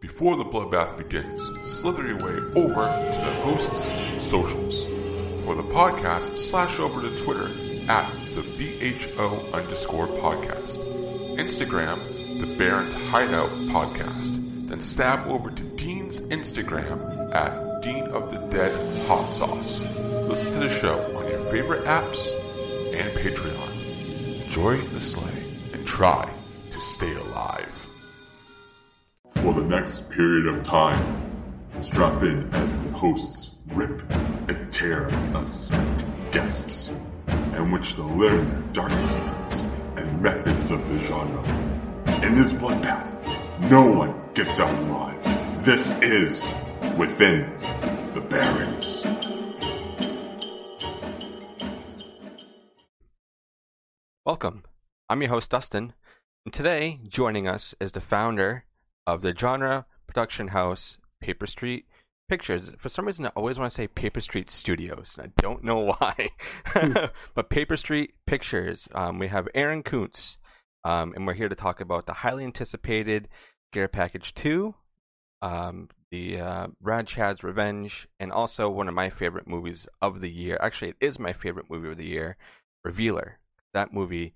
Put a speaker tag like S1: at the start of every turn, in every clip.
S1: Before the bloodbath begins, slither your way over to the host's socials. For the podcast, slash over to Twitter at the BHO underscore podcast. Instagram, the Barrens Hideout podcast. Then stab over to Dean's Instagram at Dean of the Dead Hot Sauce. Listen to the show on your favorite apps and Patreon. Enjoy the sleigh and try to stay alive. The next period of time, strap in as the hosts rip and tear at the unsuspecting guests, in which they'll learn their dark secrets and methods of the genre. In this bloodbath, no one gets out alive. This is Within the Barrens.
S2: Welcome. I'm your host, Dustin, and today joining us is the founder of the genre production house Paper Street Pictures. For some reason, I always want to say Paper Street Studios, I don't know why. but Paper Street Pictures. Um, we have Aaron Koontz, um, and we're here to talk about the highly anticipated Scare Package 2, um, the uh, Rad Chad's Revenge, and also one of my favorite movies of the year. Actually, it is my favorite movie of the year, Revealer. That movie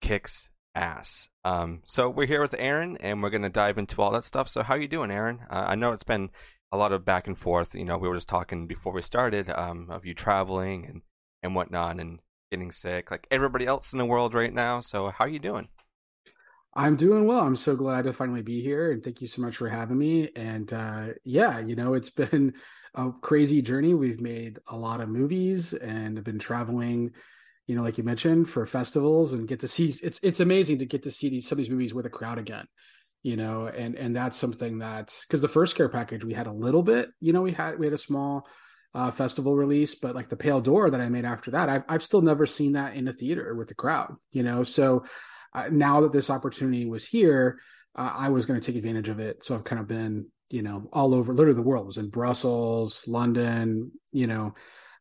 S2: kicks ass. Um, so we're here with Aaron, and we're gonna dive into all that stuff. So how you doing, Aaron? Uh, I know it's been a lot of back and forth. You know, we were just talking before we started um, of you traveling and and whatnot, and getting sick, like everybody else in the world right now. So how are you doing?
S3: I'm doing well. I'm so glad to finally be here, and thank you so much for having me. And uh, yeah, you know, it's been a crazy journey. We've made a lot of movies and have been traveling you know, like you mentioned, for festivals and get to see it's it's amazing to get to see these some of these movies with a crowd again, you know, and and that's something that because the first Scare Package we had a little bit, you know, we had we had a small uh, festival release, but like the Pale Door that I made after that, I've I've still never seen that in a theater with the crowd, you know. So uh, now that this opportunity was here, uh, I was going to take advantage of it. So I've kind of been, you know, all over literally the world. I was in Brussels, London, you know,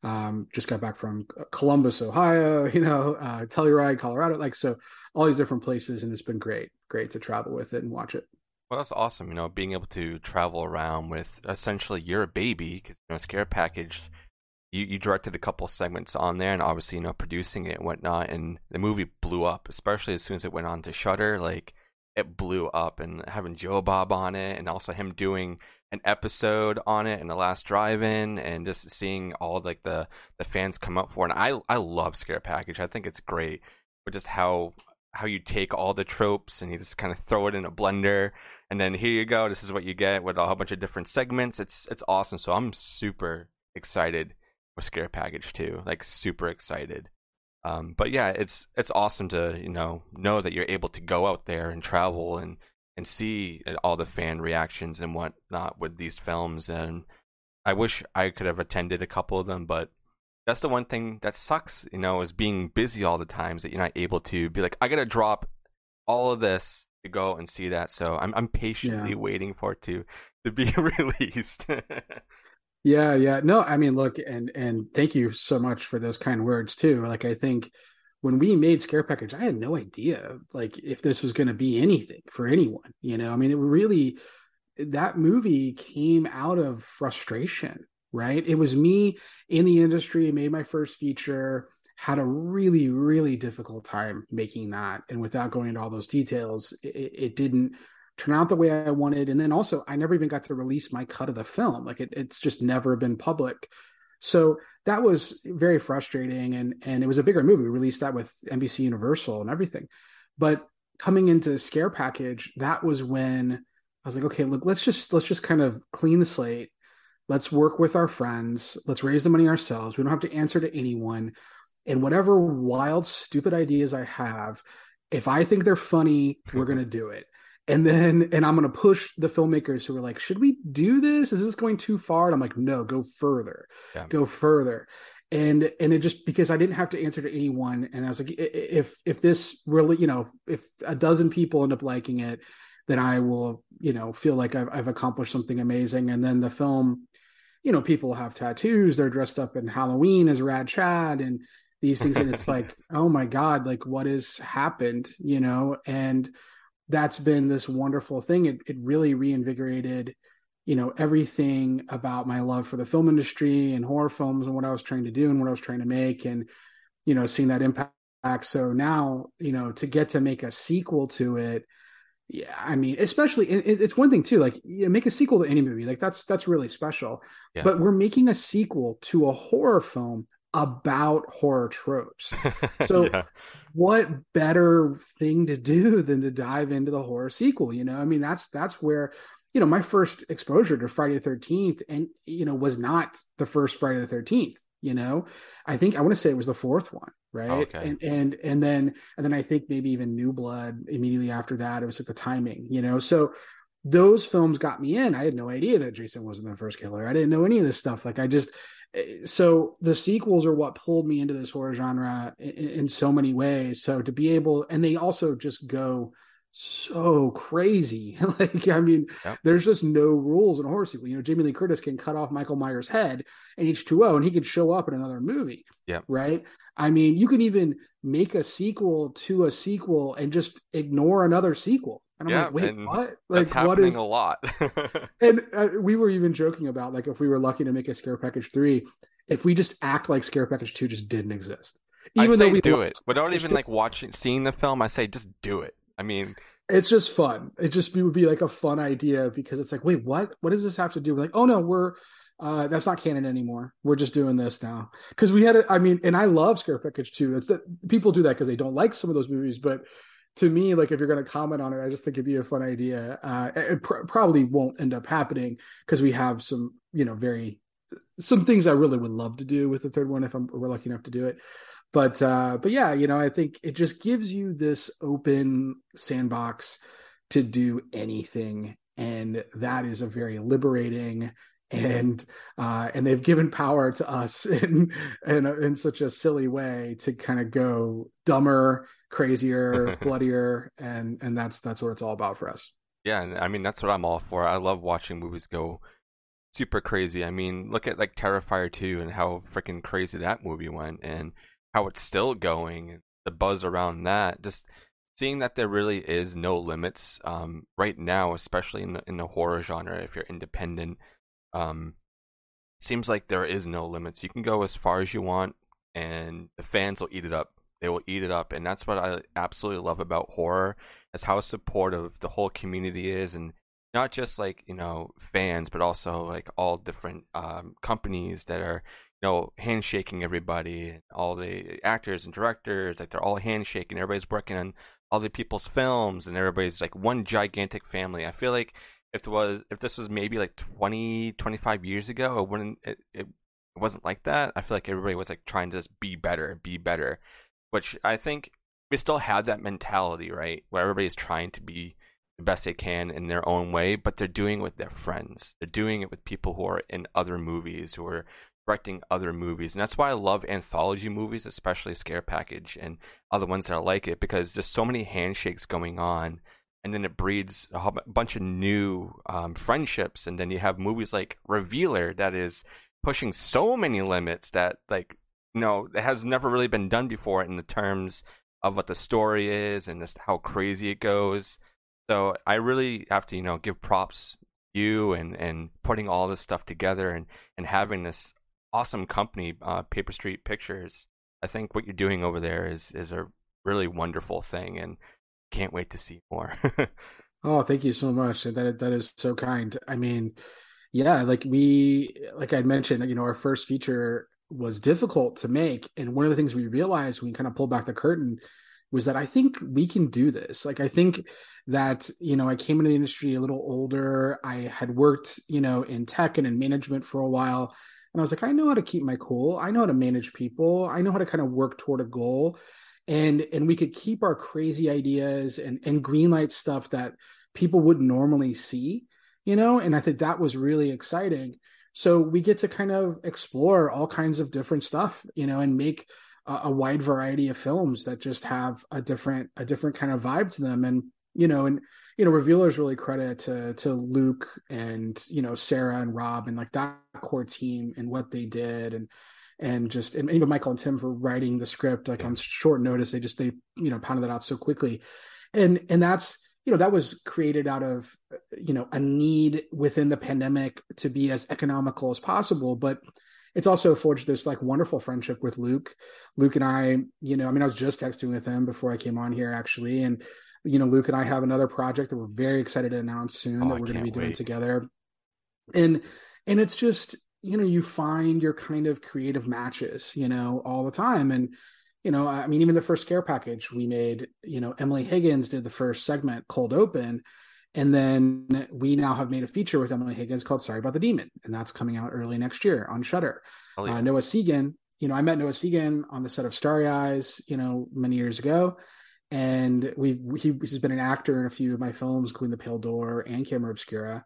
S3: um, just got back from Columbus, Ohio, you know, uh, Telluride, Colorado, like so, all these different places, and it's been great, great to travel with it and watch it.
S2: Well, that's awesome. You know, being able to travel around with essentially you're a baby because you know, Scare Package. You, you directed a couple segments on there, and obviously, you know, producing it and whatnot. And the movie blew up, especially as soon as it went on to Shudder. Like, it blew up, and having Joe Bob on it, and also him doing an episode on it in the last drive-in and just seeing all like the the fans come up for. And I I love Scare Package. I think it's great, but just how how you take all the tropes and you just kind of throw it in a blender and then here you go. This is what you get with a whole bunch of different segments. It's it's awesome. So I'm super excited for Scare Package 2. Like super excited. Um, but yeah, it's it's awesome to you know know that you're able to go out there and travel and and see uh, all the fan reactions and whatnot with these films. And I wish I could have attended a couple of them, but that's the one thing that sucks, you know, is being busy all the times that you're not able to be like, I gotta drop all of this to go and see that. So I'm I'm patiently yeah. waiting for it to to be released.
S3: yeah, yeah. No, I mean, look, and and thank you so much for those kind words too. Like I think when we made Scare Package, I had no idea like if this was going to be anything for anyone. You know, I mean, it really that movie came out of frustration, right? It was me in the industry, made my first feature, had a really, really difficult time making that, and without going into all those details, it, it didn't turn out the way I wanted. And then also, I never even got to release my cut of the film. Like it, it's just never been public. So that was very frustrating and and it was a bigger movie. We released that with NBC Universal and everything. But coming into Scare Package, that was when I was like, okay, look, let's just let's just kind of clean the slate. Let's work with our friends. Let's raise the money ourselves. We don't have to answer to anyone. And whatever wild, stupid ideas I have, if I think they're funny, we're going to do it and then and i'm going to push the filmmakers who are like should we do this? Is this going too far? And i'm like no go further. Yeah. go further. And and it just because i didn't have to answer to anyone and i was like if if this really you know if a dozen people end up liking it then i will you know feel like i've, I've accomplished something amazing. And then the film you know people have tattoos they're dressed up in halloween as rad chad and these things and it's like oh my god like what has happened? You know and that's been this wonderful thing. It it really reinvigorated, you know, everything about my love for the film industry and horror films and what I was trying to do and what I was trying to make and you know, seeing that impact. So now, you know, to get to make a sequel to it, yeah, I mean, especially it, it's one thing too. Like, you make a sequel to any movie, like that's that's really special. Yeah. But we're making a sequel to a horror film about horror tropes. So, yeah. What better thing to do than to dive into the horror sequel? You know, I mean, that's that's where you know my first exposure to Friday the Thirteenth, and you know, was not the first Friday the Thirteenth. You know, I think I want to say it was the fourth one, right? Oh, okay. And and and then and then I think maybe even New Blood immediately after that. It was like the timing, you know. So those films got me in. I had no idea that Jason wasn't the first killer. I didn't know any of this stuff. Like I just Eh, so the sequels are what pulled me into this horror genre in, in so many ways. So to be able, and they also just go so crazy. like, I mean, yep. there's just no rules in a horror sequel. You know, Jamie Lee Curtis can cut off Michael Myers' head in H2O and he could show up in another movie.
S2: Yeah.
S3: Right. I mean, you can even make a sequel to a sequel and just ignore another sequel. And I'm yeah, like, wait, what?
S2: Like, what is a lot?
S3: and uh, we were even joking about like if we were lucky to make a Scare Package three, if we just act like Scare Package two just didn't exist.
S2: Even I say though we do it without even like watching, seeing the film. I say just do it. I mean,
S3: it's just fun. It just would be like a fun idea because it's like, wait, what? What does this have to do? We're like, oh no, we're uh, that's not canon anymore. We're just doing this now because we had it. I mean, and I love Scare Package too. It's that people do that because they don't like some of those movies, but to me, like if you're going to comment on it, I just think it'd be a fun idea. Uh, it pr- probably won't end up happening because we have some, you know, very some things I really would love to do with the third one if I'm, we're lucky enough to do it but uh but yeah you know i think it just gives you this open sandbox to do anything and that is a very liberating and uh and they've given power to us in in, in such a silly way to kind of go dumber crazier bloodier and and that's that's what it's all about for us
S2: yeah and i mean that's what i'm all for i love watching movies go super crazy i mean look at like terrifier 2 and how freaking crazy that movie went and how it's still going, the buzz around that, just seeing that there really is no limits um, right now, especially in the, in the horror genre. If you're independent, um, seems like there is no limits. You can go as far as you want, and the fans will eat it up. They will eat it up, and that's what I absolutely love about horror, is how supportive the whole community is, and not just like you know fans, but also like all different um, companies that are you know, handshaking everybody, all the actors and directors, like they're all handshaking. Everybody's working on other people's films, and everybody's like one gigantic family. I feel like if it was if this was maybe like 20, 25 years ago, it wouldn't it, it wasn't like that. I feel like everybody was like trying to just be better, be better, which I think we still have that mentality, right? Where everybody's trying to be the best they can in their own way, but they're doing it with their friends. They're doing it with people who are in other movies, who are directing other movies. And that's why I love anthology movies, especially Scare Package and other ones that are like it, because there's so many handshakes going on. And then it breeds a bunch of new um, friendships. And then you have movies like Revealer that is pushing so many limits that, like, you know, it has never really been done before in the terms of what the story is and just how crazy it goes. So I really have to, you know, give props you and and putting all this stuff together and and having this awesome company, uh, Paper Street Pictures. I think what you're doing over there is is a really wonderful thing, and can't wait to see more.
S3: oh, thank you so much. That that is so kind. I mean, yeah, like we, like I mentioned, you know, our first feature was difficult to make, and one of the things we realized when we kind of pulled back the curtain was that I think we can do this. Like I think that you know I came into the industry a little older. I had worked you know in tech and in management for a while and I was like, I know how to keep my cool. I know how to manage people. I know how to kind of work toward a goal. And and we could keep our crazy ideas and and green light stuff that people wouldn't normally see, you know? And I think that was really exciting. So we get to kind of explore all kinds of different stuff, you know, and make a, a wide variety of films that just have a different a different kind of vibe to them. And you know, and you know, revealers really credit to to Luke and you know Sarah and Rob and like that core team and what they did and and just and even Michael and Tim for writing the script like on short notice. They just they you know pounded that out so quickly, and and that's you know that was created out of you know a need within the pandemic to be as economical as possible. But it's also forged this like wonderful friendship with luke. Luke and i you know i mean i was just texting with him before i came on here actually. And you know luke and i have another project that we're very excited to announce soon oh, that we're going to be doing wait. together. And and it's just you know you find your kind of creative matches you know all the time. And you know, I mean, even the first scare package we made, you know, Emily Hagins did the first segment, Cold Open. And then we now have made a feature with Emily Hagins called Sorry About the Demon. And that's coming out early next year on Shudder. Oh, yeah. uh, Noah Segan, you know, I met Noah Segan on the set of Starry Eyes, you know, many years ago. And we've, he, he's been an actor in a few of my films, including The Pale Door and Camera Obscura.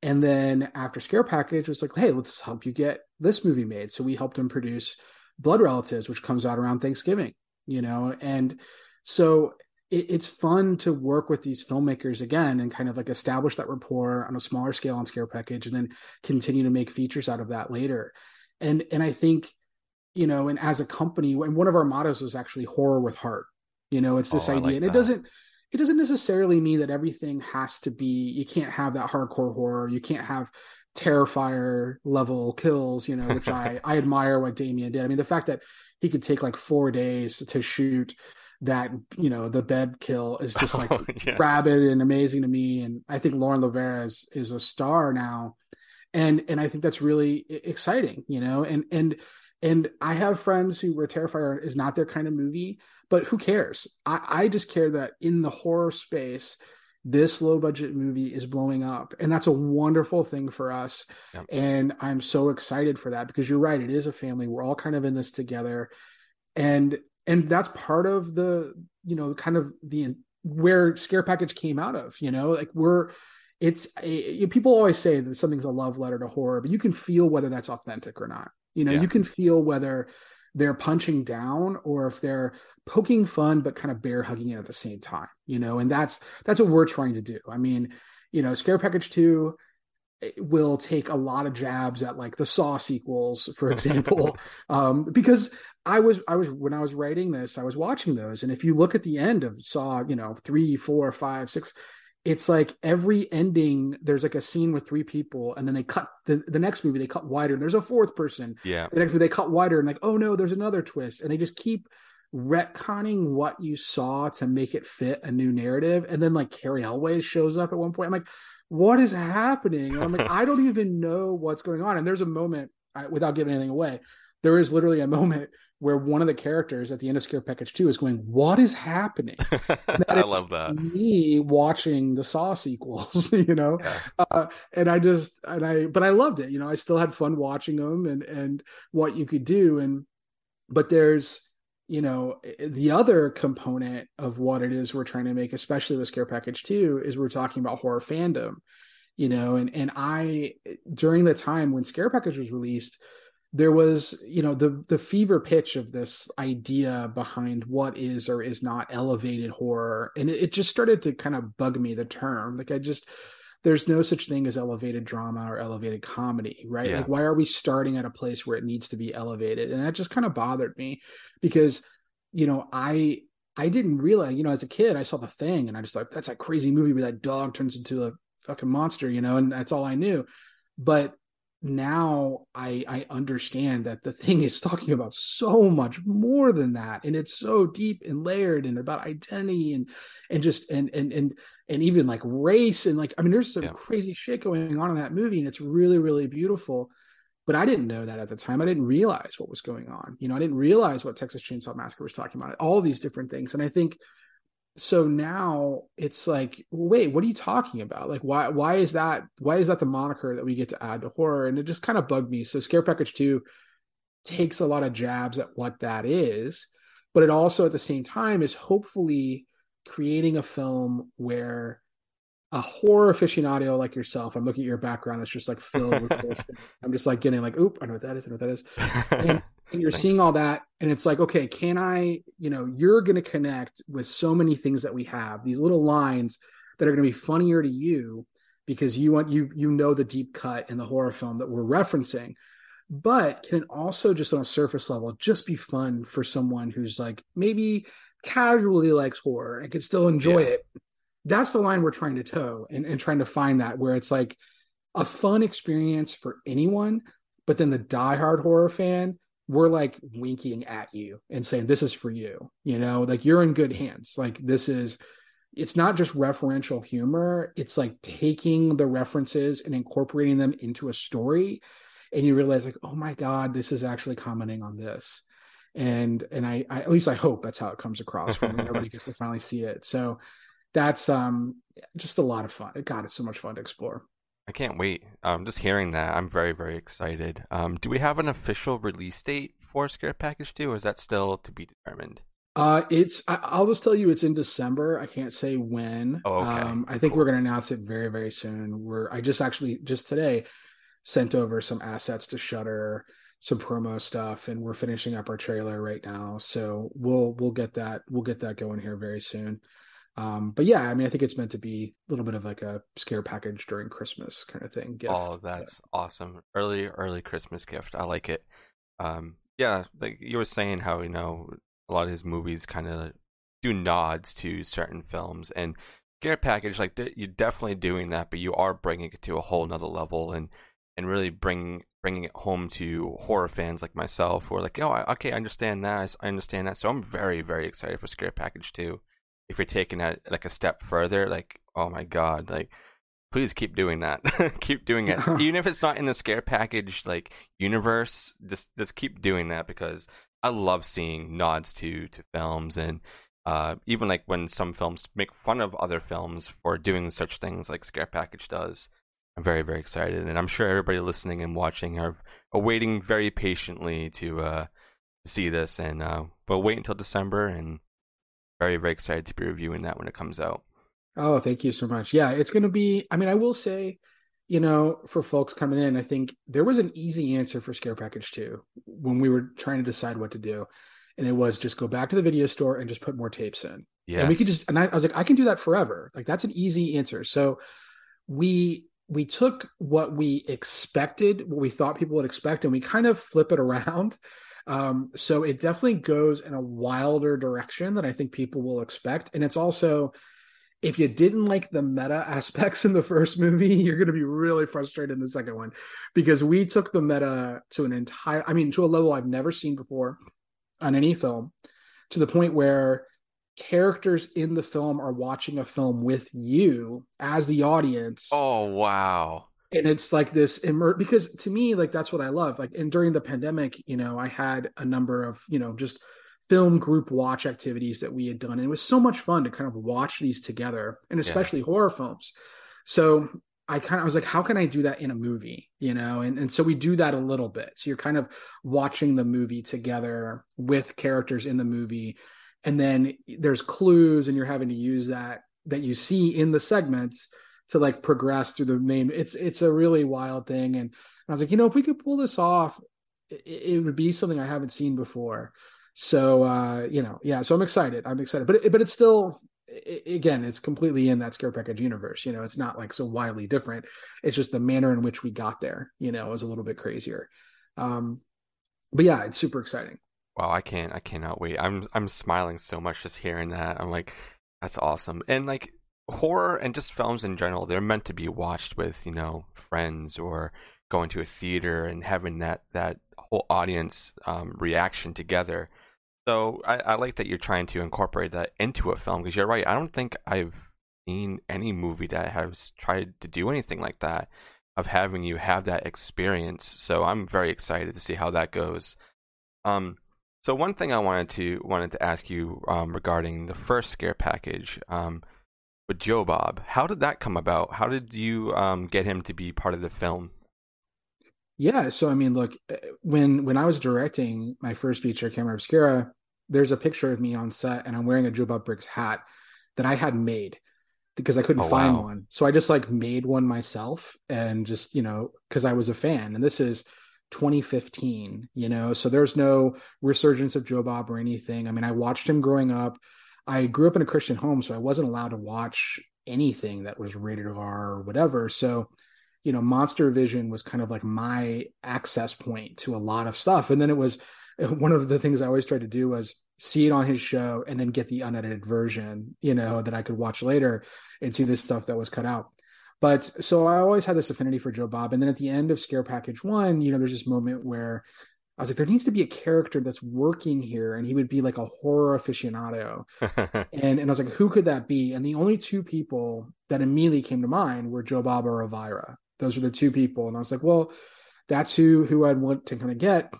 S3: And then after Scare Package, was like, hey, let's help you get this movie made. So we helped him produce blood relatives which comes out around thanksgiving you know? And so it, it's fun to work with these filmmakers again and kind of like establish that rapport on a smaller scale on scare package and then continue to make features out of that later. And and i think you know and as a company and one of our mottos was actually horror with heart. You know it's this oh, idea. like and that. it doesn't it doesn't necessarily mean that everything has to be you can't have that hardcore horror. You can't have terrifier level kills, you know, which I I admire what Damien did. I mean, the fact that he could take like four days to shoot that, you know, the bed kill is just oh, like oh, yeah. rabid and amazing to me. And I think Lauren LaVera is, is a star now, and and I think that's really exciting, you know, and and and I have friends who were Terrifier is not their kind of movie, but who cares? I, I just care that in the horror space, this low budget movie is blowing up and that's a wonderful thing for us. And i'm so excited for that because you're right it is a family. We're all kind of in this together. And and that's part of the you know kind of the where scare package came out of you know like we're it's a, people always say that something's a love letter to horror but you can feel whether that's authentic or not. You know yeah. you can feel whether they're punching down or if they're poking fun but kind of bear hugging it at the same time you know and that's that's what we're trying to do. I mean you know scare package 2 eh, will take a lot of jabs at like the saw sequels for example. Um because i was i was when i was writing this i was watching those and if you look at the end of saw you know three four five six it's like every ending there's like a scene with three people and then they cut the, the next movie they cut wider and there's a fourth person.
S2: Yeah.
S3: The next movie they cut wider and like oh no there's another twist and they just keep retconning what you saw to make it fit a new narrative and then like Cary Elwes shows up at one point i'm like what is happening? And i'm like i don't even know what's going on. And there's a moment I, without giving anything away there is literally a moment where one of the characters at the end of Scare Package 2 is going, What is happening?
S2: I love that.
S3: Me watching the Saw sequels, you know? Yeah. Uh, and I just, and I, but I loved it. You know, I still had fun watching them and, and what you could do. And, but there's, you know, the other component of what it is we're trying to make, especially with Scare Package 2, is we're talking about horror fandom, you know, and, and I, during the time when Scare Package was released, there was you know the the fever pitch of this idea behind what is or is not elevated horror. And it, it, just started to kind of bug me the term. Like i just there's no such thing as elevated drama or elevated comedy right? Yeah. like why are we starting at a place where it needs to be elevated? And that just kind of bothered me because you know i i didn't realize you know as a kid i saw the thing and i just like that's a crazy movie where that dog turns into a fucking monster you know and that's all i knew. But now I I understand that the thing is talking about so much more than that, and it's so deep and layered and about identity and and just and and and and even like race and like I mean, there's some yeah. crazy shit going on in that movie, and it's really really beautiful. But I didn't know that at the time. I didn't realize what was going on. You know, I didn't realize what Texas Chainsaw Massacre was talking about. All these different things, and I think so now it's like wait what are you talking about? Like why why is that why is that the moniker that we get to add to horror? And it just kind of bugged me. So scare package 2 takes a lot of jabs at what that is but it also at the same time is hopefully creating a film where a horror aficionado like yourself i'm looking at your background that's just like filled with i'm just like getting like oop i know what that is i know what that is. And and you're Thanks. seeing all that and it's like okay can i you know you're going to connect with so many things that we have these little lines that are going to be funnier to you because you want you you know the deep cut in the horror film that we're referencing but can it also just on a surface level just be fun for someone who's like maybe casually likes horror and can still enjoy yeah. it that's the line we're trying to toe and, and trying to find that where it's like a fun experience for anyone, but then the diehard horror fan, we're like winking at you and saying, This is for you. You know, like you're in good hands. Like this is it's not just referential humor, it's like taking the references and incorporating them into a story. And you realize, like, oh my God, this is actually commenting on this. And and I, I at least I hope that's how it comes across when everybody gets to finally see it. So that's um just a lot of fun. God, it's so much fun to explore.
S2: I can't wait. Um, just hearing that, I'm very, very excited. Um, do we have an official release date for Scare Package 2, or is that still to be determined?
S3: Uh, it's I, will just tell you it's in December. I can't say when.
S2: Oh, okay.
S3: Um, I think cool. we're going to announce it very, very soon. We're I just actually just today sent over some assets to Shudder, some promo stuff, and we're finishing up our trailer right now. So we'll we'll get that we'll get that going here very soon. Um, but yeah, I mean, I think it's meant to be a little bit of like a scare package during Christmas kind of thing.
S2: Gift. Oh, that's yeah. awesome! Early, early Christmas gift. I like it. Um, yeah, like you were saying, how you know a lot of his movies kind of do nods to certain films, and scare package like you're definitely doing that, but you are bringing it to a whole nother level, and and really bring bringing it home to horror fans like myself, who are like, oh, okay, I understand that, I understand that. So I'm very, very excited for Scare Package too if you're taking it like a step further, like oh my god, like please keep doing that. keep doing it, even if it's not in the scare package like universe. Just just keep doing that because I love seeing nods to to films and. Uh, even like when some films make fun of other films for doing such things like Scare Package does, I'm very very excited, and I'm sure everybody listening and watching are, are waiting very patiently to uh, see this. And uh, but wait until December, and very very excited to be reviewing that when it comes out.
S3: Oh, thank you so much. Yeah, it's going to be. I mean, I will say, you know, for folks coming in, I think there was an easy answer for Scare Package Two when we were trying to decide what to do, and it was just go back to the video store and just put more tapes in. Yeah, and we could just. And I, I was like, I can do that forever. Like that's an easy answer. So we we took what we expected, what we thought people would expect, and we kind of flip it around um, so it definitely goes in a wilder direction than I think people will expect. And it's also, if you didn't like the meta aspects in the first movie, you're going to be really frustrated in the second one because we took the meta to an entire, I mean, to a level I've never seen before on any film, to the point where characters in the film are watching a film with you as the audience.
S2: Oh, wow
S3: and it's like this immer because to me like that's what i love like and during the pandemic you know i had a number of you know just film group watch activities that we had done and it was so much fun to kind of watch these together and especially yeah. horror films. So i kind of I was like how can i do that in a movie? You know and, and so we do that a little bit. So you're kind of watching the movie together with characters in the movie and then there's clues and you're having to use that that you see in the segments to like progress through the main. It's it's a really wild thing, and I was like, you know, if we could pull this off, it, it would be something I haven't seen before. So uh, you know, yeah. So I'm excited. I'm excited, but it, but it's still it, again, it's completely in that scare package universe. You know, it's not like so wildly different. It's just the manner in which we got there. You know, is a little bit crazier. Um, but yeah, it's super exciting.
S2: Wow, I can't, I cannot wait. I'm, I'm smiling so much just hearing that. I'm like, that's awesome. And like, horror and just films in general, they're meant to be watched with, you know, friends or going to a theater and having that that whole audience um, reaction together. So I, I, like that you're trying to incorporate that into a film because you're right. I don't think I've seen any movie that has tried to do anything like that of having you have that experience. So I'm very excited to see how that goes. Um, so one thing I wanted to wanted to ask you um, regarding the first scare package. Um, with Joe Bob. How did that come about? How did you um, get him to be part of the film?
S3: Yeah, so I mean, look, eh, when when I was directing my first feature, Camera Obscura, there's a picture of me on set, and I'm wearing a Joe Bob Briggs hat that I had made because I couldn't oh, find wow. one. So I just like made one myself, and just you know, because I was a fan. And this is 2015, you know, so there's no resurgence of Joe Bob or anything. I mean, I watched him growing up. I grew up in a Christian home, so I wasn't allowed to watch anything that was rated R or whatever. So, you know, Monster Vision was kind of like my access point to a lot of stuff. And then it was one of the things I always tried to do was see it on his show and then get the unedited version, you know, that I could watch later and see this stuff that was cut out. But so I always had this affinity for Joe Bob. And then at the end of Scare Package One, you know, there's this moment where I was like, there needs to be a character that's working here, and he would be like a horror aficionado. and and I was like, who could that be? And the only two people that immediately came to mind were Joe Bob or Elvira. Those were the two people, and I was like, well, that's who who I'd want to kind of get.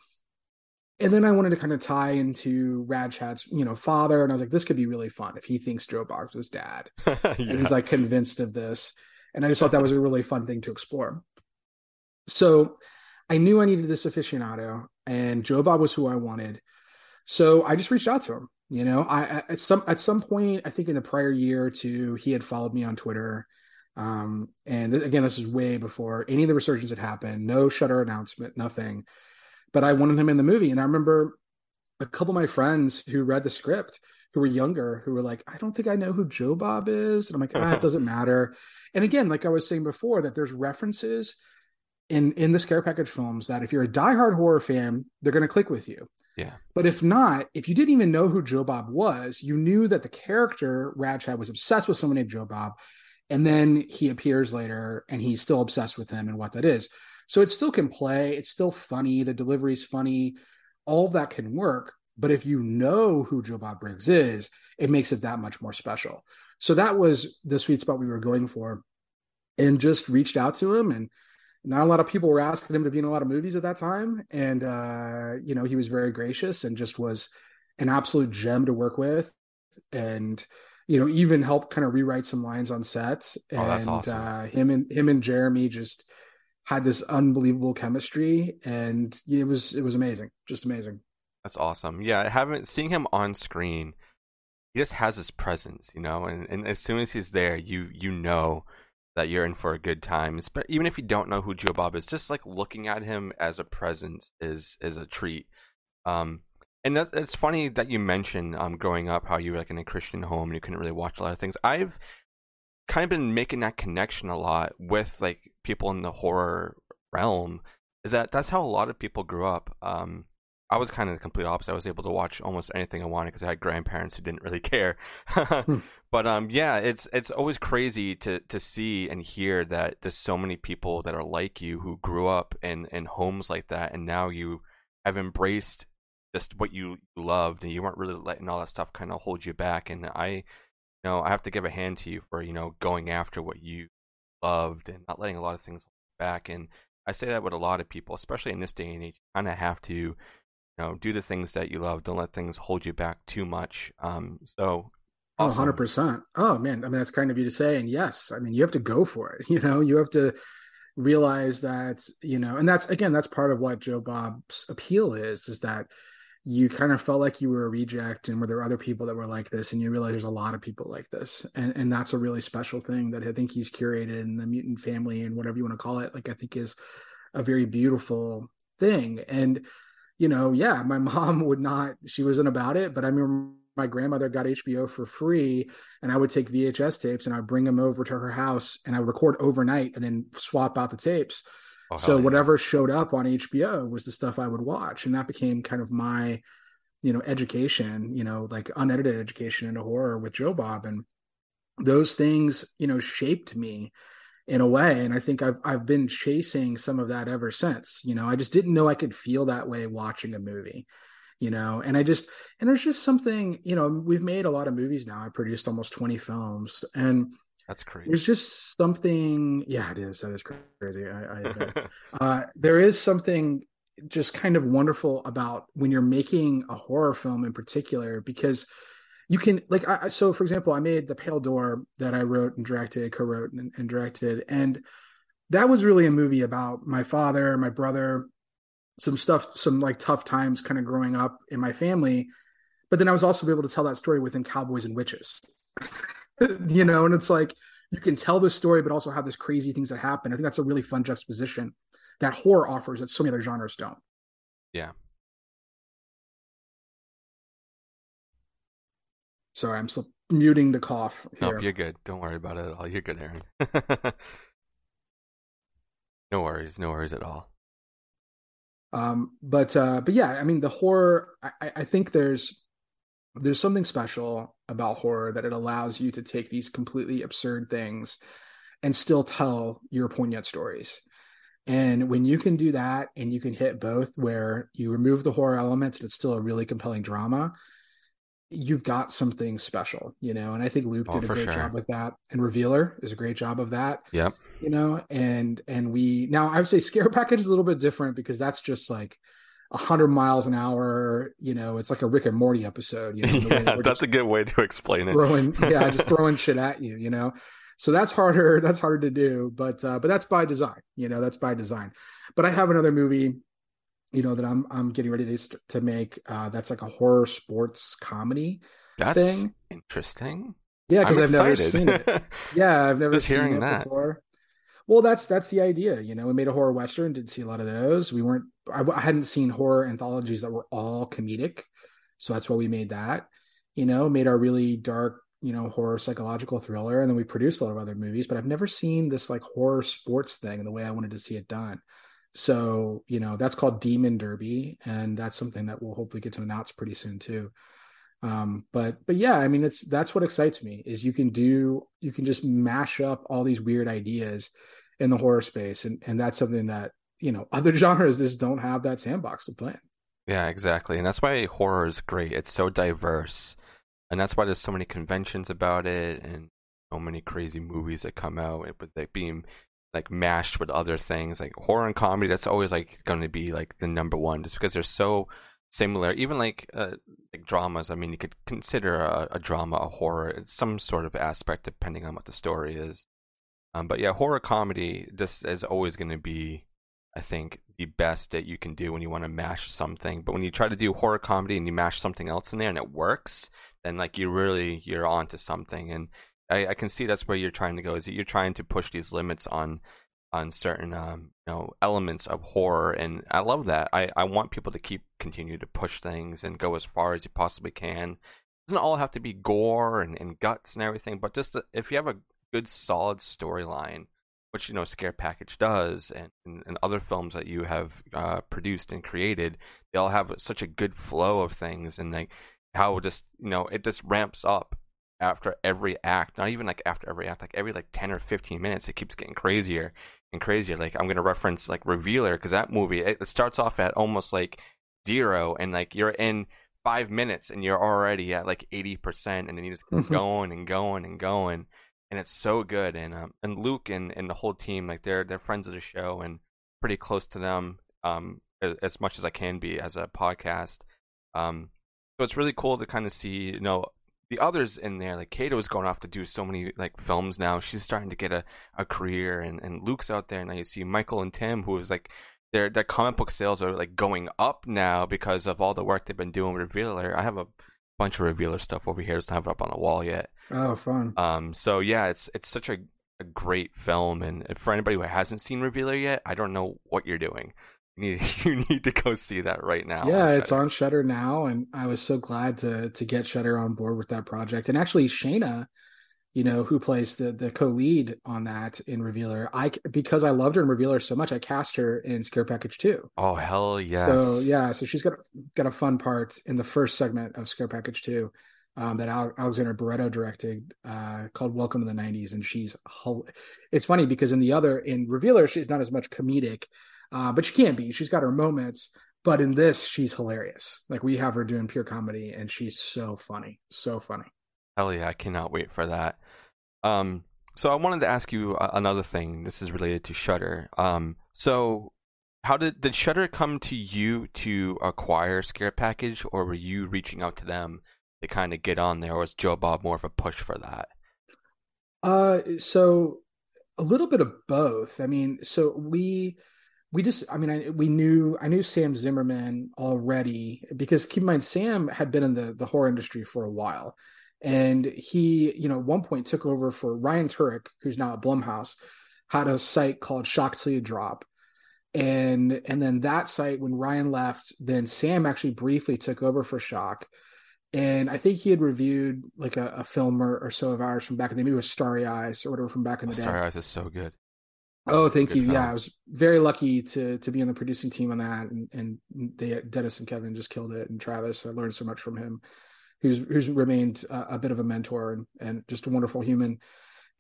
S3: And then I wanted to kind of tie into Rad Chad's, you know, father, and I was like, this could be really fun if he thinks Joe Bob's his dad, yeah. and he's like convinced of this. And I just thought that was a really fun thing to explore. So I knew I needed this aficionado, and Joe Bob was who I wanted. So I just reached out to him. You know, I at some at some point, I think in the prior year or two, he had followed me on Twitter. Um, and th- again, this is way before any of the resurgence had happened. No Shudder announcement, nothing. But I wanted him in the movie, and I remember a couple of my friends who read the script who were younger who were like, I don't think I know who Joe Bob is. And I'm like, ah, it doesn't matter. And again, like I was saying before, that there's references in in the scare package films that if you're a diehard horror fan, they're going to click with you.
S2: Yeah.
S3: But if not, if you didn't even know who Joe Bob was, you knew that the character Rad Chad was obsessed with someone named Joe Bob, and then he appears later and he's still obsessed with him and what that is. So it still can play. It's still funny. The delivery's funny. All that can work. But if you know who Joe Bob Briggs is, it makes it that much more special. So that was the sweet spot we were going for, and just reached out to him and not a lot of people were asking him to be in a lot of movies at that time. And uh, you know he was very gracious and just was an absolute gem to work with and you know even helped kind of rewrite some lines on set. And
S2: oh, that's awesome.
S3: uh, him and him and jeremy just had this unbelievable chemistry and it was it was amazing just amazing.
S2: That's awesome. Yeah having seeing him on screen he just has his presence you know and, and as soon as he's there you you know that you're in for a good time. But even if you don't know who Joe Bob is, just like looking at him as a presence is is a treat. Um, and it's funny that you mentioned um, growing up how you were like in a Christian home and you couldn't really watch a lot of things. I've kind of been making that connection a lot with like people in the horror realm. Is that that's how a lot of people grew up. Um, I was kind of the complete opposite. I was able to watch almost anything I wanted because I had grandparents who didn't really care. hmm. But um, yeah, it's it's always crazy to to see and hear that there's so many people that are like you who grew up in in homes like that, and now you have embraced just what you loved, and you weren't really letting all that stuff kind of hold you back. And I, you know, I have to give a hand to you for you know going after what you loved and not letting a lot of things back. And I say that with a lot of people, especially in this day and age. You kind of have to you know, do the things that you love. Don't let things hold you back too much. Um, so.
S3: Awesome. Oh, 100%. Oh, man. I mean, that's kind of you to say. And yes, I mean, you have to go for it. You know, you have to realize that, you know, and that's, again, that's part of what Joe Bob's appeal is, is that you kind of felt like you were a reject and were there other people that were like this and you realize there's a lot of people like this and and that's a really special thing that i think he's curated in the mutant family and whatever you want to call it like i think is a very beautiful thing and you know, yeah, my mom would not, she wasn't about it, but I remember my grandmother got HBO for free and I would take VHS tapes and I would bring them over to her house and I would record overnight and then swap out the tapes. Oh, so yeah. whatever showed up on HBO was the stuff I would watch. And that became kind of my, you know, education, you know, like unedited education into horror with Joe Bob. And those things, you know, shaped me in a way and i think i've i've been chasing some of that ever since you know? I just didn't know i could feel that way watching a movie you know? And i just and there's just something you know we've made a lot of movies now. I produced almost 20 films and
S2: that's crazy.
S3: there's just something yeah it is. That is crazy. I, I uh, there is something just kind of wonderful about when you're making a horror film in particular because you can like I, so for example i made the pale door that i wrote and directed co-wrote and, and, directed and that was really a movie about my father my brother some stuff some like tough times kind of growing up in my family but then i was also able to tell that story within cowboys and witches. You know and it's like you can tell this story but also have this crazy things that happen i think that's a really fun juxtaposition that horror offers that so many other genres don't.
S2: Yeah
S3: Sorry, I'm still muting the cough.
S2: Here. No, you're good. Don't worry about it at all. You're good, Aaron. no worries. No worries at all.
S3: Um, but uh, but yeah, I mean the horror. I, I think there's there's something special about horror that it allows you to take these completely absurd things and still tell your poignant stories. And when you can do that and you can hit both where you remove the horror elements, but it's still a really compelling drama, you've got something special, you know. And I think Luke
S2: Oh,
S3: did a great
S2: sure.
S3: job with that. And Revealer is a great job of that
S2: Yep.
S3: you know and and we now i would say scare package is a little bit different because that's just like a hundred miles an hour you know it's like a rick and morty episode you know
S2: yeah,
S3: that
S2: that's a good way to explain it.
S3: yeah just throwing shit at you you know so that's harder that's harder to do but uh but that's by design you know that's by design but i have another movie you know that i'm i'm getting ready to to make uh that's like a horror sports comedy
S2: That's
S3: thing.
S2: interesting.
S3: yeah because i've never seen it Yeah, I've never
S2: Just
S3: seen it
S2: that.
S3: before. Well, that's that's the idea. You know, we made a horror western. Didn't see a lot of those. We weren't. I, I hadn't seen horror anthologies that were all comedic, so that's why we made that. You know, made our really dark, you know, horror psychological thriller, and then we produced a lot of other movies. But I've never seen this like horror sports thing the way I wanted to see it done. So you know, that's called Demon Derby, and that's something that we'll hopefully get to announce pretty soon too um but but yeah i mean it's that's what excites me is you can do you can just mash up all these weird ideas in the horror space and and that's something that you know other genres just don't have that sandbox to play in.
S2: Yeah, exactly. And that's why horror is great. It's so diverse. And that's why there's so many conventions about it and so many crazy movies that come out with like being like mashed with other things. Like horror and comedy, that's always like going to be like the number one just because they're so similar. Even like uh, like dramas, I mean, you could consider a, a drama a horror. It's some sort of aspect depending on what the story is. Um, but yeah, horror comedy just is always going to be I think the best that you can do when you want to mash something. But when you try to do horror comedy and you mash something else in there and it works, then like you really you're onto something. And I, I can see that's where you're trying to go. Is that you're trying to push these limits on on certain um, you know elements of horror, and I love that. I I want people to keep continue to push things and go as far as you possibly can. It doesn't all have to be gore and, and guts and everything, but just if you have a good solid storyline which you know Scare Package does, and, and, and other films that you have uh, produced and created, they all have such a good flow of things, and like how just you know it just ramps up after every act. Not even like after every act, like every like ten or fifteen minutes, it keeps getting crazier and crazier. Like I'm gonna reference like Revealer because that movie it, it starts off at almost like zero, and like you're in five minutes and you're already at like eighty percent, and then you just keep
S3: Mhm.
S2: going and going and going and it's so good. And um, and Luke and, and the whole team, like they're they're friends of the show and pretty close to them, um, as, as much as I can be as a podcast. Um, so it's really cool to kind of see, you know, the others in there. Like Caito is going off to do so many like films now. She's starting to get a, a career, and, and Luke's out there. Now you see Michael and Tim, who is like their their comic book sales are like going up now because of all the work they've been doing with Revealer. I have a bunch of Revealer stuff over here. Just don't have it up on the wall yet.
S3: oh fun
S2: Um, so yeah, it's it's such a, a great film, and for anybody who hasn't seen Revealer yet, I don't know what you're doing. You need you need to go see that right now.
S3: yeah it's on shudder now and i was so glad to to get shudder on board with that project and actually shayna you know who plays the the co-lead on that in revealer i because i loved her in revealer so much i cast her in scare package 2
S2: Oh hell yes!
S3: So yeah, so she's got got a fun part in the first segment of Scare Package Two um, that Alexander Barreto directed uh, called Welcome to the '90s, and she's it's funny because in the other in Revealer she's not as much comedic, uh, but she can't be. She's got her moments, but in this she's hilarious. Like we have her doing pure comedy, and she's so funny, so funny.
S2: Hell yeah! I cannot wait for that. Um, so I wanted to ask you another thing. This is related to Shudder. Um, so how did did Shudder come to you to acquire Scare Package, or were you reaching out to them to kind of get on there, or was Joe Bob more of a push for that?
S3: Uh, so a little bit of both. I mean, so we we just I mean, I we knew I knew Sam Zimmerman already because keep in mind Sam had been in the the horror industry for a while. And he, you know, at one point took over for Ryan Turek, who's now at Blumhouse, had a site called Shock Till You Drop. And and then that site, when Ryan left, then Sam actually briefly took over for Shock and I think he had reviewed like a, a film or, or so of ours from back in the maybe it was Starry Eyes or whatever from back in the oh, day.
S2: Starry Eyes is so good.
S3: Oh, thank you. Film. Yeah, I was very lucky to to be on the producing team on that, and and they Dennis and Kevin just killed it, and Travis. I learned so much from him, who's who's remained a, a bit of a mentor and and just a wonderful human.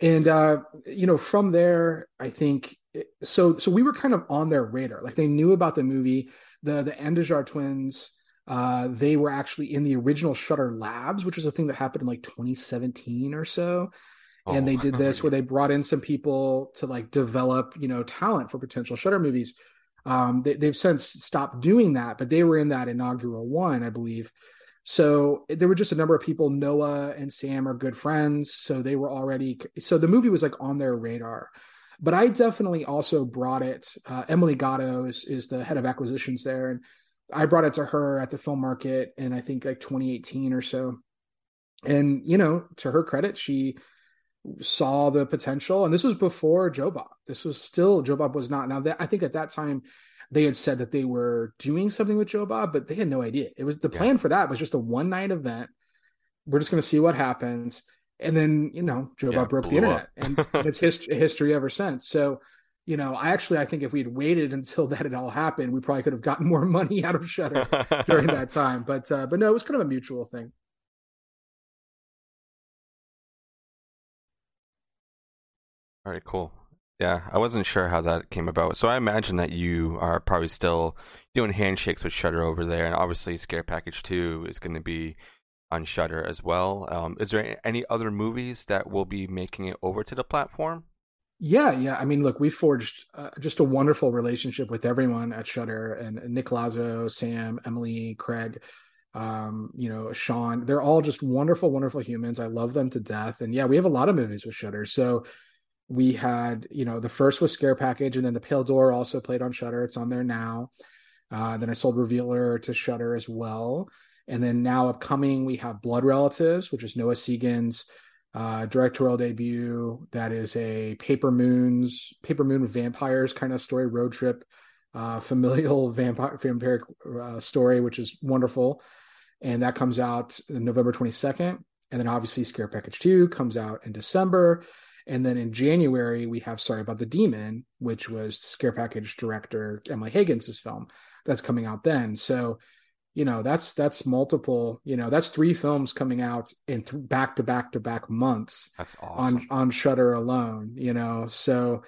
S3: And uh, you know, from there, I think so. So we were kind of on their radar. Like they knew about the movie. The the Andujar twins. Uh, they were actually in the original Shudder Labs, which was a thing that happened in like 2017 or so and oh. they did this where they brought in some people to like develop you know talent for potential shudder movies. Um, they, they've since stopped doing that but they were in that inaugural one i believe. So there were just a number of people noah and sam are good friends so they were already so the movie was like on their radar. But i definitely also brought it uh, emily gotto is, is the head of acquisitions there and i brought it to her at the film market in i think like 2018 or so. And you know to her credit she saw the potential, and this was before Joe Bob. This was still Joe Bob was not. Now that I think at that time they had said that they were doing something with Joe Bob, but they had no idea. It was the plan yeah. for that was just a one night event. We're just going to see what happens, and then you know Joe yeah, Bob broke the internet, and it's hist- history ever since. So. You know, I actually I think if we'd waited until that had all happened, we probably could have gotten more money out of Shudder during that time. But uh, but no, it was kind of a mutual thing.
S2: All right, cool. Yeah, I wasn't sure how that came about. So I imagine that you are probably still doing handshakes with Shudder over there, and obviously Scare Package Two is going to be on Shudder as well. Um, is there any other movies that will be making it over to the platform?
S3: Yeah, yeah. I mean, look, we forged uh, just a wonderful relationship with everyone at Shudder, and, Nick Lazo, Sam, Emily, Craig, um, you know, Sean. They're all just wonderful, wonderful humans. I love them to death. And yeah, we have a lot of movies with Shudder. So we had you know the first was scare package and then the pale door also played on shudder it's on there now. Uh, then i sold revealer to shudder as well. And then now upcoming we have blood relatives which is noah segan's uh, directorial debut. That is a paper moons paper moon vampires kind of story road trip uh, familial vampire vampiric uh, story which is wonderful. And that comes out november 22nd and then obviously scare package 2 comes out in december and then in January, we have Sorry About the Demon, which was Scare Package director Emily Hagins' film that's coming out then. So, you know, that's that's multiple, you know, that's three films coming out in th- back to back to back months.
S2: That's awesome.
S3: On on Shudder alone, you know. So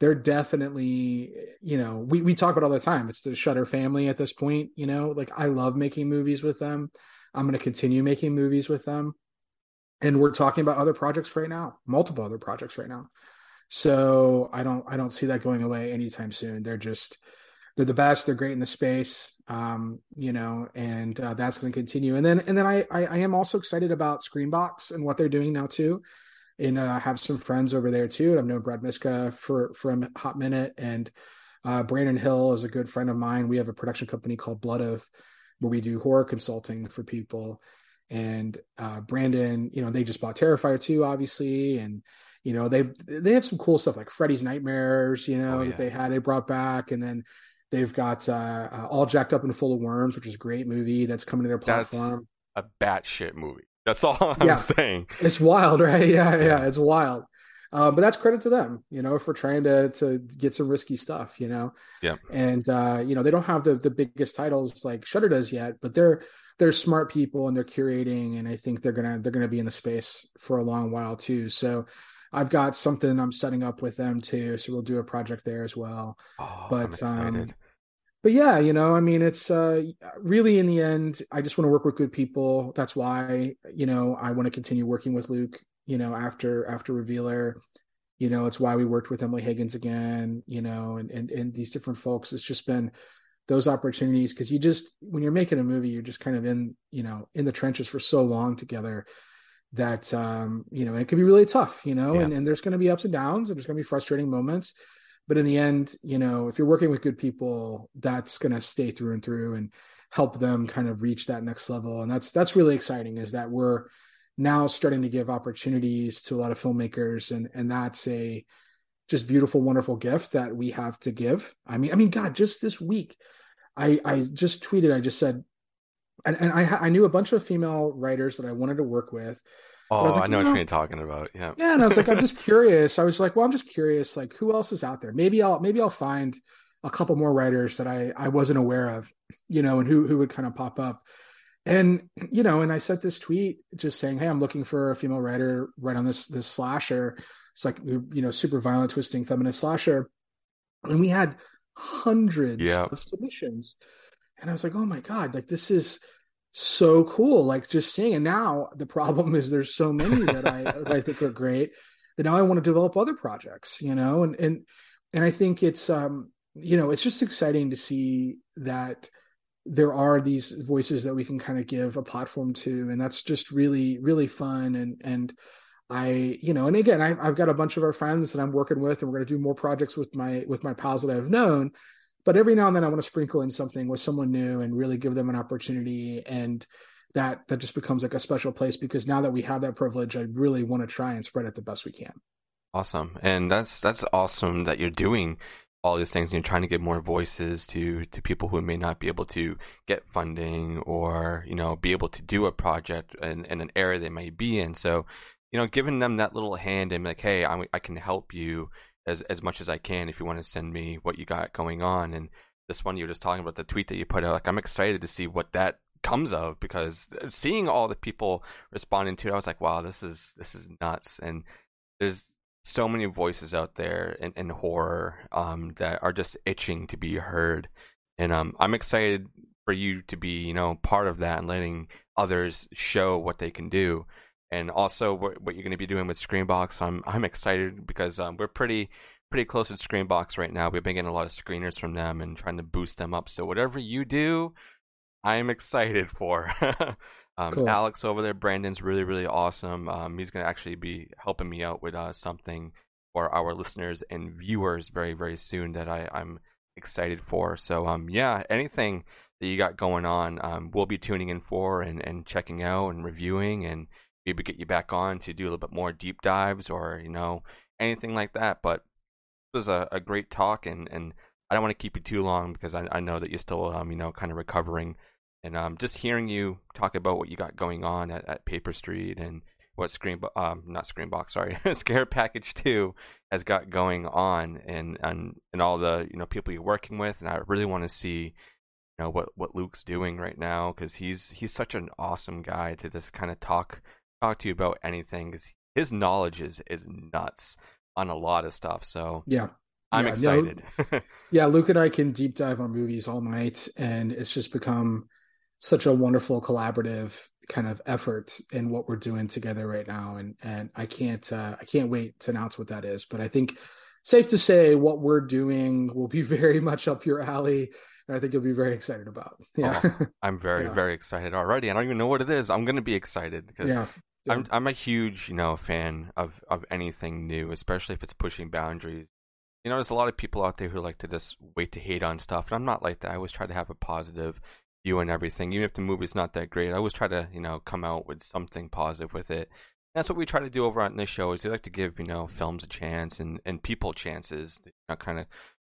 S3: they're definitely, you know, we, we talk about all the time. It's the Shudder family at this point, you know, like I love making movies with them. I'm going to continue making movies with them and we're talking about other projects right now multiple other projects right now. So i don't i don't see that going away anytime soon. They're just they're the best they're great in the space um you know and uh, that's going to continue. And then and then I, I, I am also excited about screambox and what they're doing now too. And uh, have some friends over there too i've known brad miska for for a hot minute. And uh, brandon hill is a good friend of mine. We have a production company called blood oath where we do horror consulting for people and uh, Brandon, you know, they just bought Terrifier 2, obviously, and you know they they have some cool stuff like Freddy's Nightmares, you know, oh, yeah. that they had they brought back, and then they've got uh, uh, All Jacked Up and Full of Worms, which is a great movie that's coming to their platform.
S2: That's a batshit movie. That's all I'm yeah. saying.
S3: It's wild, right? Yeah, yeah, it's wild. Uh, but that's credit to them, you know, for trying to to get some risky stuff, you know.
S2: Yeah.
S3: And uh, you know, they don't have the the biggest titles like Shudder does yet, but they're they're smart people and they're curating and i think they're gonna they're gonna be in the space for a long while too. So i've got something i'm setting up with them too so we'll do a project there as well.
S2: Oh, but um
S3: but yeah you know i mean it's uh really in the end i just want to work with good people. That's why you know i want to continue working with luke you know after after revealer. You know it's why we worked with emily hagins again you know and and, and these different folks. It's just been those opportunities because you just when you're making a movie you're just kind of in you know in the trenches for so long together that um you know it can be really tough you know yeah. and, and there's going to be ups and downs and there's going to be frustrating moments but in the end you know if you're working with good people that's going to stay through and through and help them kind of reach that next level and that's that's really exciting is that we're now starting to give opportunities to a lot of filmmakers and and that's a just beautiful wonderful gift that we have to give i mean i mean god just this week I I just tweeted. I just said, and, and I I knew a bunch of female writers that I wanted to work with.
S2: Oh, I, like, I know what you're talking about. Yeah.
S3: Yeah, and I was like, I'm just curious. I was like, well, I'm just curious. Like, who else is out there? Maybe I'll maybe I'll find a couple more writers that I I wasn't aware of, you know, and who who would kind of pop up. And you know, and I sent this tweet just saying, "Hey, I'm looking for a female writer right on this this slasher. It's like you know, super violent, twisting, feminist slasher." And we had hundreds yeah. of submissions, and I was like, "Oh my god! Like this is." so cool like just seeing and now the problem is there's so many that i that i think are great that now i want to develop other projects you know and and and i think it's um you know it's just exciting to see that there are these voices that we can kind of give a platform to and that's just really really fun and and i you know and again I, i've got a bunch of our friends that i'm working with and we're going to do more projects with my with my pals that i've known but every now and then I want to sprinkle in something with someone new and really give them an opportunity and that that just becomes like a special place because now that we have that privilege I really want to try and spread it the best we can.
S2: Awesome. And that's that's awesome that you're doing all these things and you're trying to get more voices to to people who may not be able to get funding or you know be able to do a project in, in an area they may be in so you know giving them that little hand and like hey I, I can help you as as much as I can if you want to send me what you got going on. And this one you were just talking about the tweet that you put out, like I'm excited to see what that comes of because seeing all the people responding to it, I was like, wow, this is this is nuts. And there's so many voices out there in, in horror um, that are just itching to be heard. And um, I'm excited for you to be, you know, part of that and letting others show what they can do and also what, what you're going to be doing with Screambox. I'm I'm excited because um, we're pretty pretty close with Screambox right now. We've been getting a lot of screeners from them and trying to boost them up. So whatever you do, I'm excited for. um, cool. Alex over there, Brandon's really really awesome. Um, he's going to actually be helping me out with uh, something for our listeners and viewers very very soon that I I'm excited for. So um yeah, anything that you got going on, um, we'll be tuning in for and, and checking out and reviewing and maybe get you back on to do a little bit more deep dives or you know anything like that. But it was a, a great talk, and and I don't want to keep you too long because I, I know that you're still um you know kind of recovering, and um just hearing you talk about what you got going on at, at Paper Street and what Screen um not Screambox sorry Scare Package Two has got going on and and and all the you know people you're working with, and I really want to see you know what what Luke's doing right now because he's he's such an awesome guy to just kind of talk talk to you about anything because his knowledge is is nuts on a lot of stuff. So
S3: yeah,
S2: I'm
S3: yeah,
S2: excited.
S3: No, yeah, Luke and I can deep dive on movies all night, and it's just become such a wonderful collaborative kind of effort in what we're doing together right now. And and I can't uh, I can't wait to announce what that is. But I think safe to say what we're doing will be very much up your alley. And I think you'll be very excited about. Yeah,
S2: oh, I'm very yeah. very excited already. I don't even know what it is. I'm going to be excited because yeah. I'm I'm a huge you know fan of of anything new, especially if it's pushing boundaries. You know, there's a lot of people out there who like to just wait to hate on stuff, and I'm not like that. I always try to have a positive view on everything, even if the movie's not that great. I always try to you know come out with something positive with it. And that's what we try to do over on this show. Is we like to give you know films a chance and and people chances to you know, kind of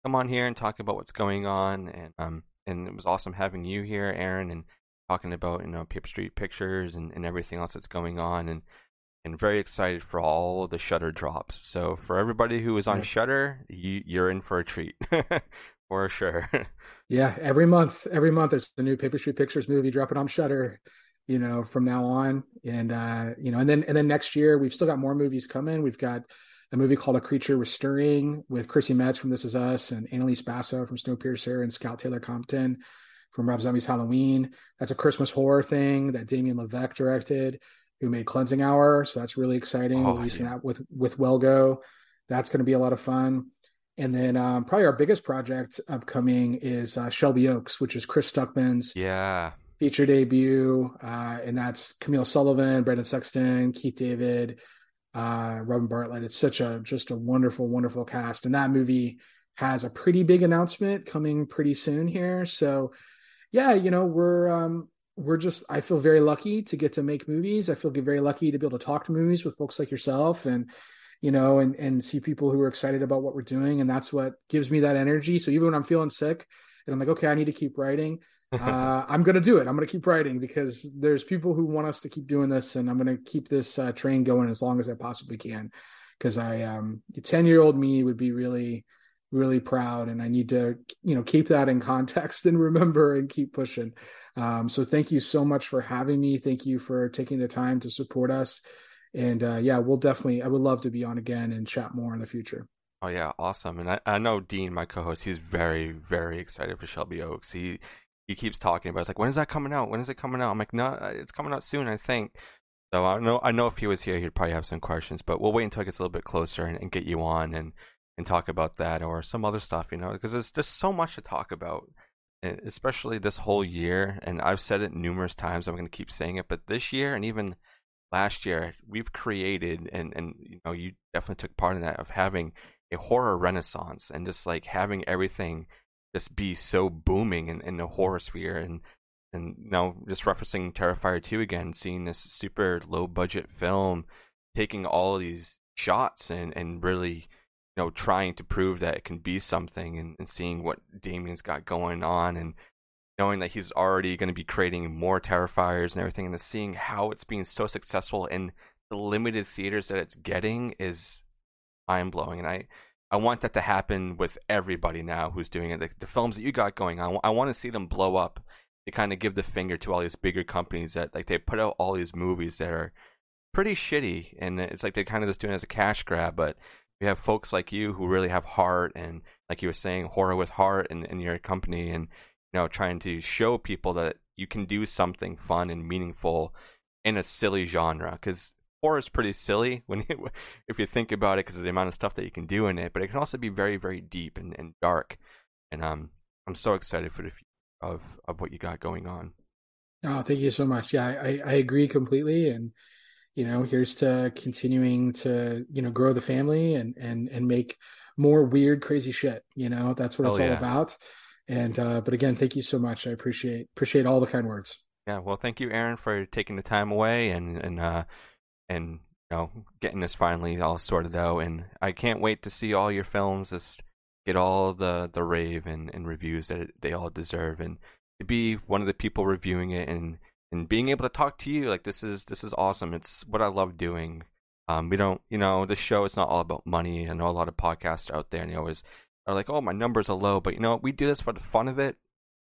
S2: come on here and talk about what's going on. And um and it was awesome having you here, Aaron, and talking about you know Paper Street Pictures and, and everything else that's going on, and and very excited for all the Shudder drops. So for everybody who is on yeah. Shudder, you, you're in for a treat for sure.
S3: yeah, every month, every month there's a new Paper Street Pictures movie dropping on Shudder. You know, from now on, and uh, you know, and then and then next year we've still got more movies coming. We've got a movie called A Creature Was Stirring with Chrissy Metz from This Is Us and Annalise Basso from Snowpiercer and Scout Taylor Compton from Rob Zombie's Halloween. That's a Christmas horror thing that Damien LeVeck directed, who made Cleansing Hour. So that's really exciting. Oh, Releasing yeah. that with with Wellgo. That's going to be a lot of fun. And then um, probably our biggest project upcoming is uh, Shelby Oaks, which is Chris Stuckmann's
S2: yeah
S3: feature debut, uh, and that's Camille Sullivan, Brendan Sexton, Keith David, uh, Robin Bartlett. It's such a just a wonderful, wonderful cast, and that movie has a pretty big announcement coming pretty soon here. So yeah, you know, we're um we're just I feel very lucky to get to make movies. I feel very lucky to be able to talk to movies with folks like yourself and you know and and see people who are excited about what we're doing and that's what gives me that energy. So even when I'm feeling sick and I'm like, okay, I need to keep writing, uh, I'm going to do it. I'm going to keep writing because there's people who want us to keep doing this, and I'm going to keep this uh, train going as long as I possibly can. Because I, um, 10 year old me would be really, really proud, and I need to, you know, keep that in context and remember and keep pushing. Um, so thank you so much for having me. Thank you for taking the time to support us. And uh, yeah, we'll definitely. I would love to be on again and chat more in the future.
S2: Oh yeah, awesome. And I, I know Dean, my co-host, he's very, very excited for Shelby Oaks. He he keeps talking about. It's like, when is that coming out? When is it coming out? I'm like, no, uh, it's coming out soon, I think. So I know, I know if he was here, he'd probably have some questions. But we'll wait until it gets a little bit closer and, and get you on and and talk about that or some other stuff, you know, because there's just so much to talk about, eh, especially this whole year. And I've said it numerous times. I'm going to keep saying it, but this year and even last year, we've created and and you know, you definitely took part in that of having a horror renaissance and just like having everything just be so booming in, in the horror sphere and and know just referencing Terrifier 2 again seeing this super low budget film taking all these shots and and really know trying to prove that it can be something and, and seeing what Damien's got going on and knowing that he's already going to be creating more Terrifiers and everything and then seeing how it's being so successful in the limited theaters that it's getting is mind blowing and I I want that to happen with everybody now who's doing it. The, the films that you got going on, I want to see them blow up. To kind of give the finger to all these bigger companies that like they put out all these movies that are pretty shitty, and it's like they're kind of just doing it as a cash grab. But we have folks like you who really have heart, and like you were saying, horror with heart, in, in your company, and you know, trying to show people that you can do something fun and meaningful in a silly genre. Because horror is pretty silly when you, if you think about it because of the amount of stuff that you can do in it, but it can also be very very deep and, and dark. And um, I'm so excited for the of of what you got going on.
S3: Oh, thank you so much. Yeah, I I agree completely, and you know, here's to continuing to you know grow the family and and and make more weird crazy shit. You know, that's what it's all about. And uh, but again, thank you so much. I appreciate appreciate all the kind words.
S2: Yeah, well, thank you, Aaron, for taking the time away and and uh, and you know getting this finally all sorted out. And I can't wait to see all your films just get all the the rave and, and reviews that they all deserve, and to be one of the people reviewing it and and being able to talk to you like this is this is awesome. It's what I love doing. Um, we don't, you know, the show is not all about money. I know a lot of podcasts out there, and they always are like, "Oh, my numbers are low," but you know, we do this for the fun of it,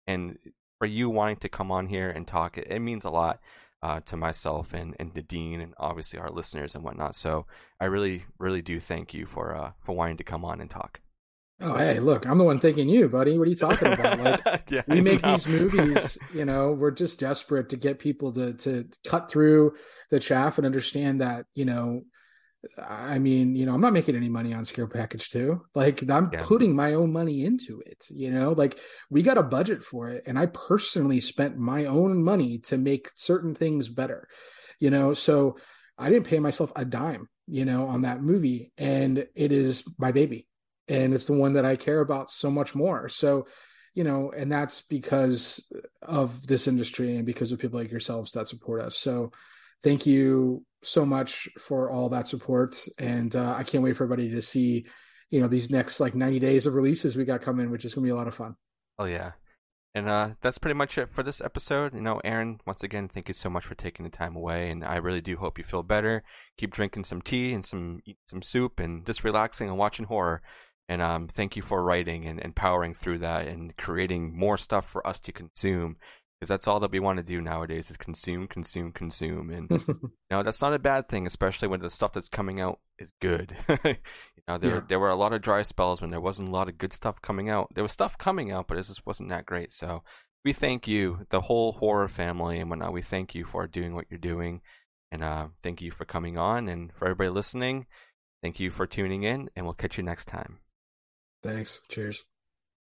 S2: and for you wanting to come on here and talk, it, it means a lot uh, to myself and, and the dean and obviously our listeners and whatnot. So I really, really do thank you for uh, for wanting to come on and talk.
S3: Oh, hey, look, I'm the one thanking you, buddy. What are you talking about? Like, yeah, we make these movies, you know, we're just desperate to get people to to cut through the chaff and understand that, you know, I mean, you know, I'm not making any money on Scare Package 2. Like, I'm yeah. putting my own money into it. You know, like we got a budget for it, and I personally spent my own money to make certain things better. You know, so I didn't pay myself a dime, you know, on that movie, and it is my baby, and it's the one that I care about so much more. So, you know, and that's because of this industry and because of people like yourselves that support us. So, thank you so much for all that support, and uh, I can't wait for everybody to see, you know, these next like 90 days of releases we got coming, which is gonna be a lot of fun.
S2: Oh yeah, and uh, that's pretty much it for this episode. You know, Aaron, once again, thank you so much for taking the time away, and I really do hope you feel better. Keep drinking some tea and some some soup, and just relaxing and watching horror. And um, thank you for writing and, and powering through that and creating more stuff for us to consume because that's all that we want to do nowadays is consume, consume, consume, and you know that's not a bad thing, especially when the stuff that's coming out is good. you know, there yeah. there were a lot of dry spells when there wasn't a lot of good stuff coming out. There was stuff coming out, but it just wasn't that great. So we thank you, the whole horror family and whatnot. We thank you for doing what you're doing, and uh, thank you for coming on, and for everybody listening. Thank you for tuning in, and we'll catch you next time.
S3: Thanks. Cheers.